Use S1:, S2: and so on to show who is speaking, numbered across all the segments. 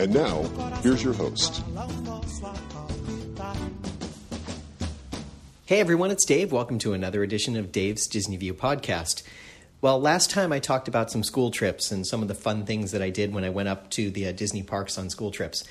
S1: And now, here's your host.
S2: Hey everyone, it's Dave. Welcome to another edition of Dave's Disney View podcast. Well, last time I talked about some school trips and some of the fun things that I did when I went up to the uh, Disney parks on school trips.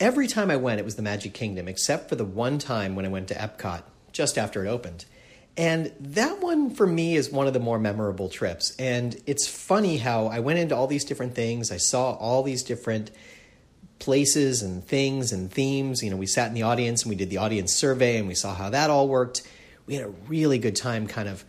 S2: Every time I went, it was the Magic Kingdom, except for the one time when I went to Epcot just after it opened. And that one for me is one of the more memorable trips. And it's funny how I went into all these different things. I saw all these different places and things and themes. You know, we sat in the audience and we did the audience survey and we saw how that all worked. We had a really good time kind of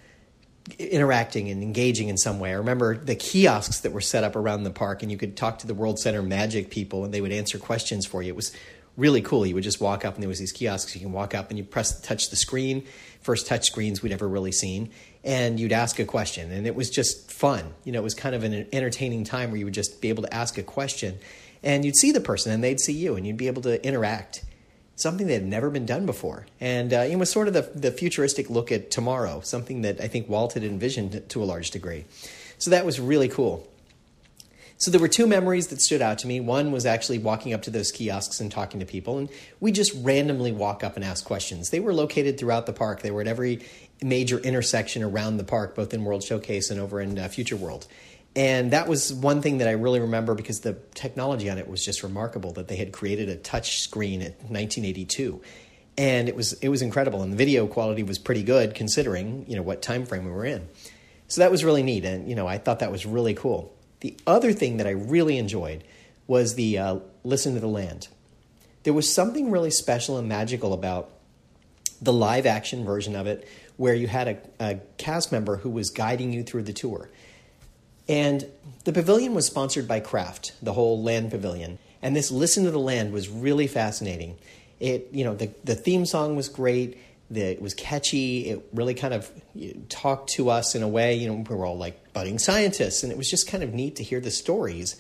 S2: interacting and engaging in some way. I remember the kiosks that were set up around the park and you could talk to the World Center Magic people and they would answer questions for you. It was really cool. You would just walk up and there was these kiosks. You can walk up and you press touch the screen. First touch screens we'd ever really seen, and you'd ask a question, and it was just fun. You know, it was kind of an entertaining time where you would just be able to ask a question, and you'd see the person and they'd see you, and you'd be able to interact. Something that had never been done before, and uh, it was sort of the, the futuristic look at tomorrow. Something that I think Walt had envisioned to a large degree. So that was really cool. So there were two memories that stood out to me. One was actually walking up to those kiosks and talking to people, and we just randomly walk up and ask questions. They were located throughout the park. They were at every major intersection around the park, both in World Showcase and over in uh, Future World. And that was one thing that I really remember because the technology on it was just remarkable that they had created a touch screen in 1982 and it was it was incredible and the video quality was pretty good considering you know what time frame we were in so that was really neat and you know i thought that was really cool the other thing that I really enjoyed was the uh, Listen to the Land. There was something really special and magical about the live action version of it where you had a, a cast member who was guiding you through the tour. And the pavilion was sponsored by Kraft, the whole land pavilion. And this Listen to the Land was really fascinating. It, you know, the, the theme song was great that it was catchy. It really kind of talked to us in a way, you know, we were all like budding scientists, and it was just kind of neat to hear the stories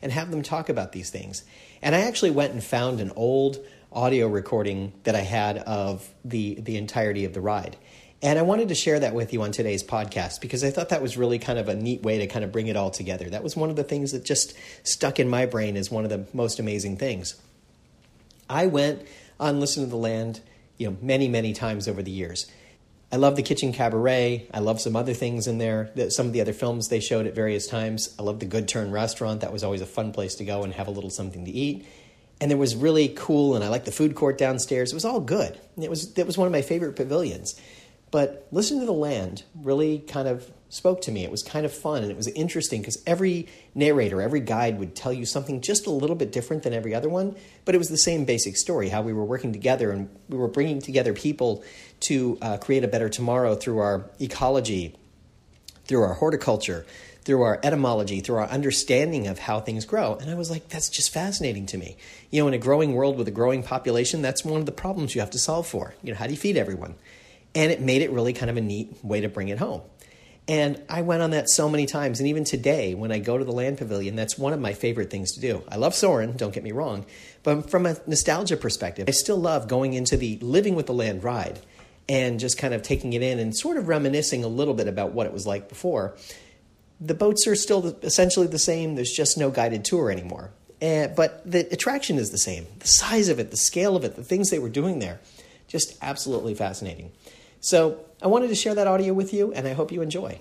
S2: and have them talk about these things. And I actually went and found an old audio recording that I had of the the entirety of the ride. And I wanted to share that with you on today's podcast because I thought that was really kind of a neat way to kind of bring it all together. That was one of the things that just stuck in my brain as one of the most amazing things. I went on Listen to the Land you know many many times over the years. I love the Kitchen Cabaret. I love some other things in there. Some of the other films they showed at various times. I love the Good Turn restaurant. That was always a fun place to go and have a little something to eat. And there was really cool, and I liked the food court downstairs. It was all good. It was it was one of my favorite pavilions. But Listen to the Land really kind of spoke to me. It was kind of fun and it was interesting because every narrator, every guide would tell you something just a little bit different than every other one, but it was the same basic story how we were working together and we were bringing together people to uh, create a better tomorrow through our ecology, through our horticulture, through our etymology, through our understanding of how things grow. And I was like, that's just fascinating to me. You know, in a growing world with a growing population, that's one of the problems you have to solve for. You know, how do you feed everyone? And it made it really kind of a neat way to bring it home. And I went on that so many times. And even today, when I go to the Land Pavilion, that's one of my favorite things to do. I love Soarin', don't get me wrong. But from a nostalgia perspective, I still love going into the Living with the Land ride and just kind of taking it in and sort of reminiscing a little bit about what it was like before. The boats are still essentially the same, there's just no guided tour anymore. Uh, but the attraction is the same. The size of it, the scale of it, the things they were doing there, just absolutely fascinating. So I wanted to share that audio with you, and I hope you enjoy.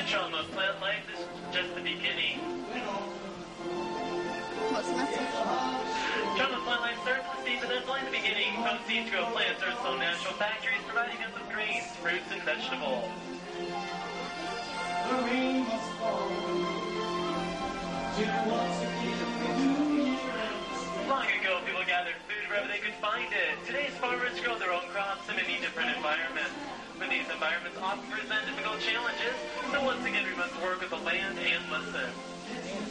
S3: That life is just the beginning.
S4: What's the message?
S3: Tropical plant life starts at the seed, but that's only the beginning. From seed to grow plants are so natural factories providing us with grains, fruits, and vegetables.
S5: The rain must fall. Till once again, new year and spring.
S3: Long ago, people gathered food wherever they could find it. Today's farmers grow their own crops in many different environments. But these environments often present difficult challenges, so once again we must work with the land and listen.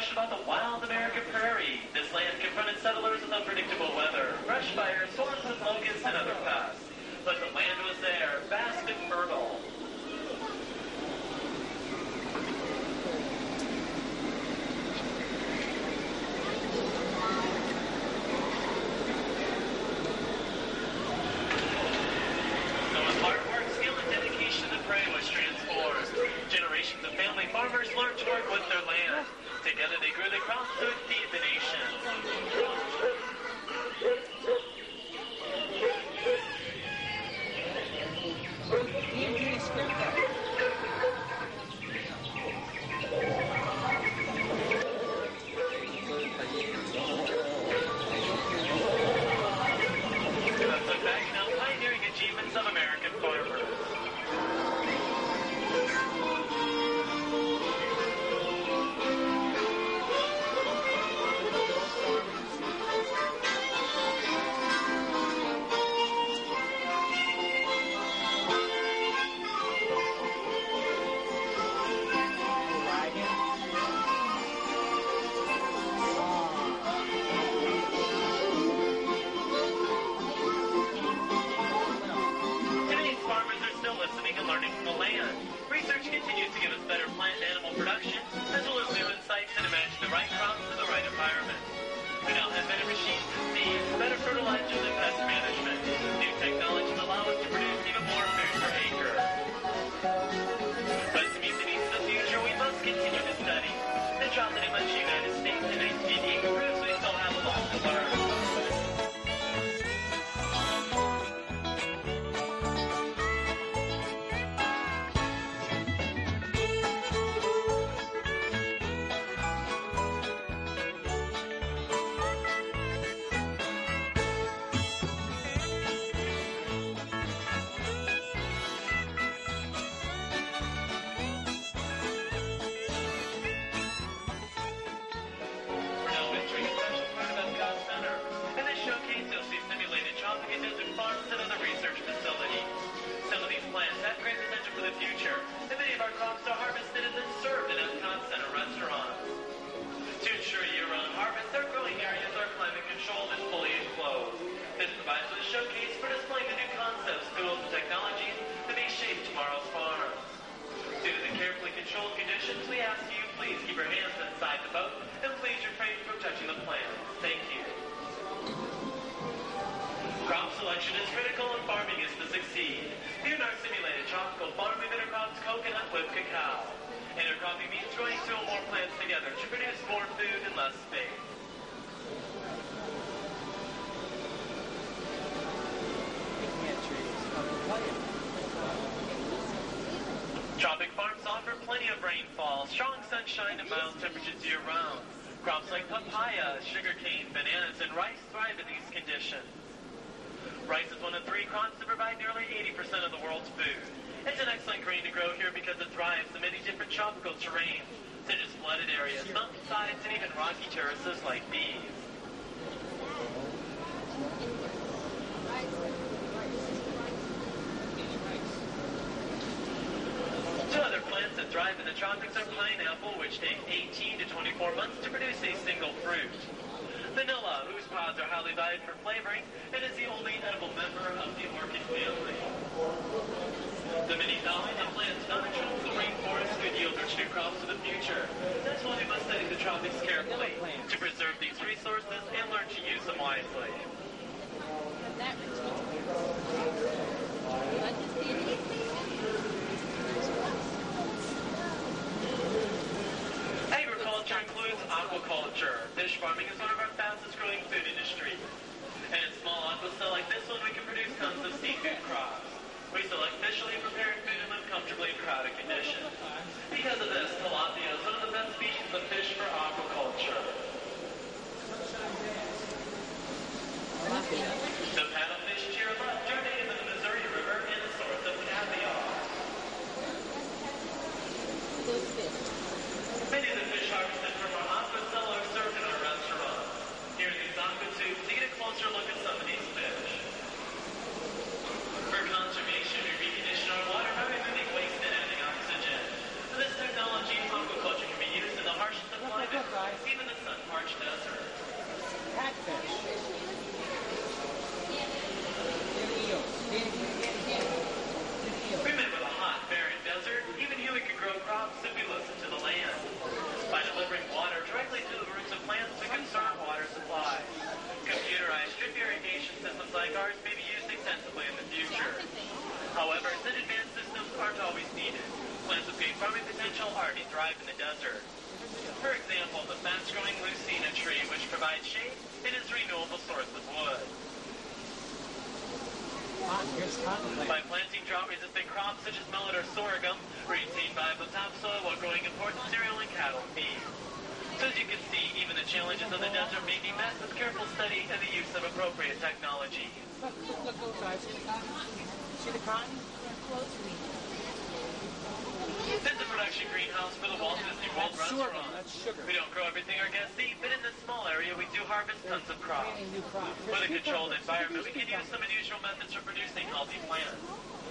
S3: Asked about the wild American prairie. This land confronted settlers with unpredictable weather, brush fires, storms with locusts, and other pests. But the land was there, vast Growing two more plants together to produce more food in less space. Tropic Farms offer plenty of rainfall, strong sunshine, and mild temperatures year round. Crops like papaya, sugarcane, bananas, and rice thrive in these conditions. Rice is one of three crops that provide nearly 80% of the world's food. It's an excellent grain to grow here because it thrives in many different tropical terrains, such as flooded areas, mountainsides, and even rocky terraces like these. Two other plants that thrive in the tropics are pineapple, which take 18 to 24 months to produce a single fruit. Vanilla, whose pods are highly valued for flavoring, and is the only edible member of the orchid family. The many flowering and plants found in tropical rainforests could yield rich new crops for the future. That's why we must study the tropics carefully to preserve these resources and learn to use them wisely.
S6: That.
S3: Agriculture includes aquaculture. Fish farming is one of our fastest growing food industries. And in small aqua like this one, we can produce tons of seafood crops. We officially prepared food and live comfortably crowded conditions. Because of this, tilapia is one of the best species of fish for aquaculture. The paddlefish to your left are native in the Missouri River and a source of caviar.
S6: Those fish.
S3: Many of the fish harvested from our aqua cellar are served in our restaurant. Here in these aqua tubes, you get a closer look at some of these fish. For conservation, we recondition our water by removing waste and adding oxygen. This technology in aquaculture can be used in the harshest of climates, even the sun-parched desert.
S4: Catfish. And eels. And, and, and, and eels.
S3: Remember the hot, barren desert? Even here we can grow crops if we listen to the land. By delivering water directly to the roots of plants, we conserve water supply. Computerized drip irrigation systems like ours may be used extensively in the future. However, such advanced systems aren't always needed. Plants with great farming potential already thrive in the desert. For example, the fast-growing Leucaena tree, which provides shade and is a renewable source of wood. By planting drought-resistant crops such as millet or sorghum, retain viable topsoil while growing important cereal and cattle feed. As you can see, even the challenges of the desert may be met with careful study and the use of appropriate technology.
S4: See the cotton?
S3: This is a production greenhouse for the
S4: That's sorghum. That's sugar.
S3: We don't grow everything our guests eat, but in this small area we do harvest tons of crops. With a controlled environment, we can use some unusual methods for producing healthy plants.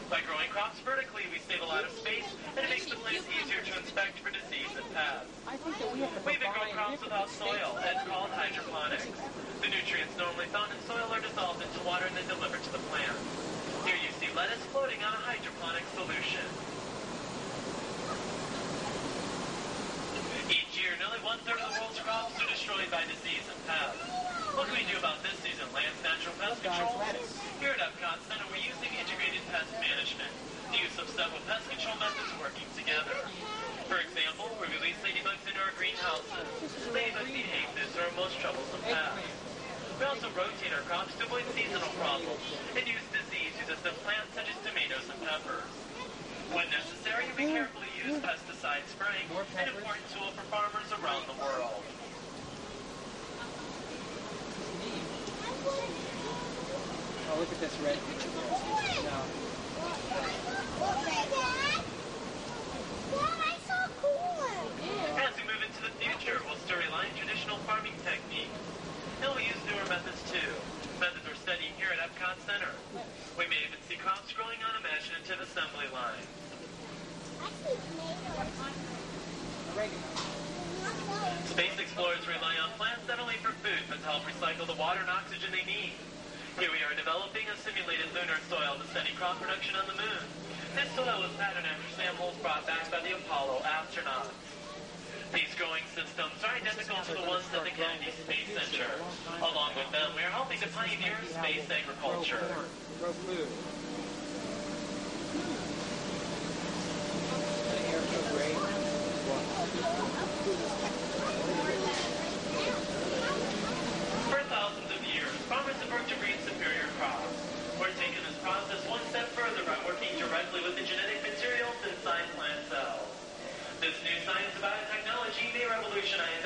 S3: By growing crops vertically, we save a lot of space, and it makes the plants easier to inspect for disease and pests.
S4: I think that we
S3: even grow crops without soil. It's called hydroponics. The nutrients normally found in soil are dissolved into water and then delivered to the plant. Here you see lettuce floating on a hydroponic solution. One-third of the world's crops are destroyed by disease and pests. What can we do about this season? Land's natural pest control? Here at Epcot Center, we're using integrated pest management. The use of several pest control methods working together. For example, we release ladybugs into our greenhouses. Ladybugs eat aphids our most troublesome pests. We also rotate our crops to avoid seasonal problems and use disease-resistant plants such as tomatoes and peppers. When necessary, we carefully use pesticide spraying, an important tool for farmers around the world.
S4: Oh, look at this red. No.
S3: As we move into the future, we'll still rely on traditional farming techniques. And we'll use newer methods too. Methods we're studying here at Epcot Center. We may even see crops growing on imaginative assembly lines.
S4: Oregano.
S3: Space explorers rely on plants not only for food, but to help recycle the water and oxygen they need. Here we are developing a simulated lunar soil to study crop production on the moon. This soil was patterned after samples brought back by the Apollo astronauts. These growing systems to the ones at the Kennedy Space Center. Along with them, we are helping to pioneer space agriculture. For thousands of years, farmers have worked to breed superior crops. We're taking this process one step further by working directly with the genetic cells.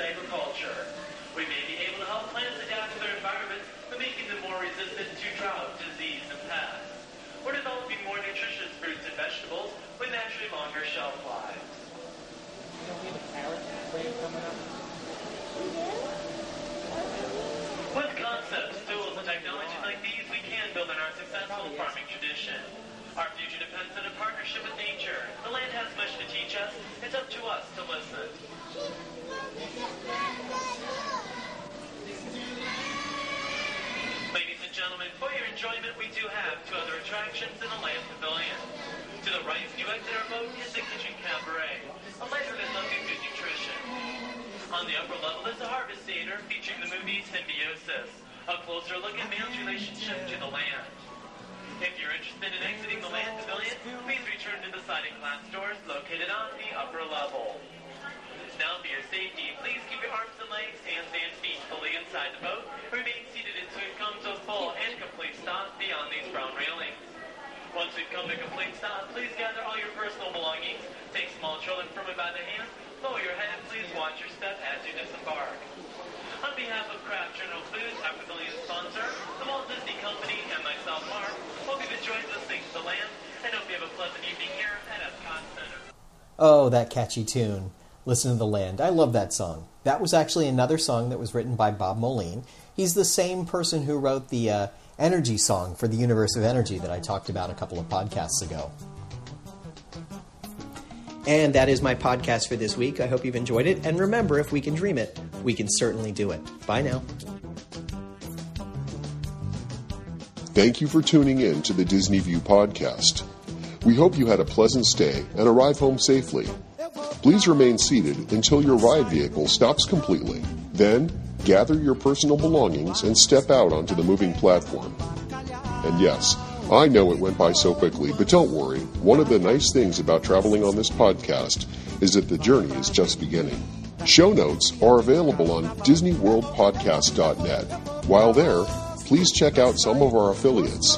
S3: Agriculture. We may be able to help plants adapt to their environment by making them more resistant to drought, disease, and pests. We're developing more nutritious fruits and vegetables with naturally longer shelf lives. With concepts, tools, and technologies like these, we can build on our successful farming tradition. Our future depends on a partnership with nature. The land has much to teach us. It's up to us to listen. Ladies and gentlemen, for your enjoyment, we do have two other attractions in the Land Pavilion. To the right, you exit our boat is the Kitchen Cabaret, a lighthearted look at good nutrition. On the upper level is the Harvest Theater featuring the movie Symbiosis, a closer look at man's relationship to the land. If you're interested in exiting the Land Pavilion, please return to the siding glass doors located on the upper level. Now, for your safety, please keep your arms and legs, hands and feet fully inside the boat. Remain seated until we come to a full and complete stop beyond these brown railings. Once we've come to complete stop, please gather all your personal belongings, take small children from firmly by the hand, lower your head, and please watch your step as you disembark. On behalf of Kraft General our pavilion sponsor, the Walt Disney Company, and myself, Mark, hope you've enjoyed listening to the land, and hope you have a pleasant evening here at Epcot Center.
S2: Oh, that catchy tune. Listen to the Land. I love that song. That was actually another song that was written by Bob Moline. He's the same person who wrote the uh, Energy song for the Universe of Energy that I talked about a couple of podcasts ago. And that is my podcast for this week. I hope you've enjoyed it. And remember, if we can dream it, we can certainly do it. Bye now.
S1: Thank you for tuning in to the Disney View podcast. We hope you had a pleasant stay and arrive home safely. Please remain seated until your ride vehicle stops completely. Then, gather your personal belongings and step out onto the moving platform. And yes, I know it went by so quickly, but don't worry. One of the nice things about traveling on this podcast is that the journey is just beginning. Show notes are available on DisneyWorldPodcast.net. While there, please check out some of our affiliates.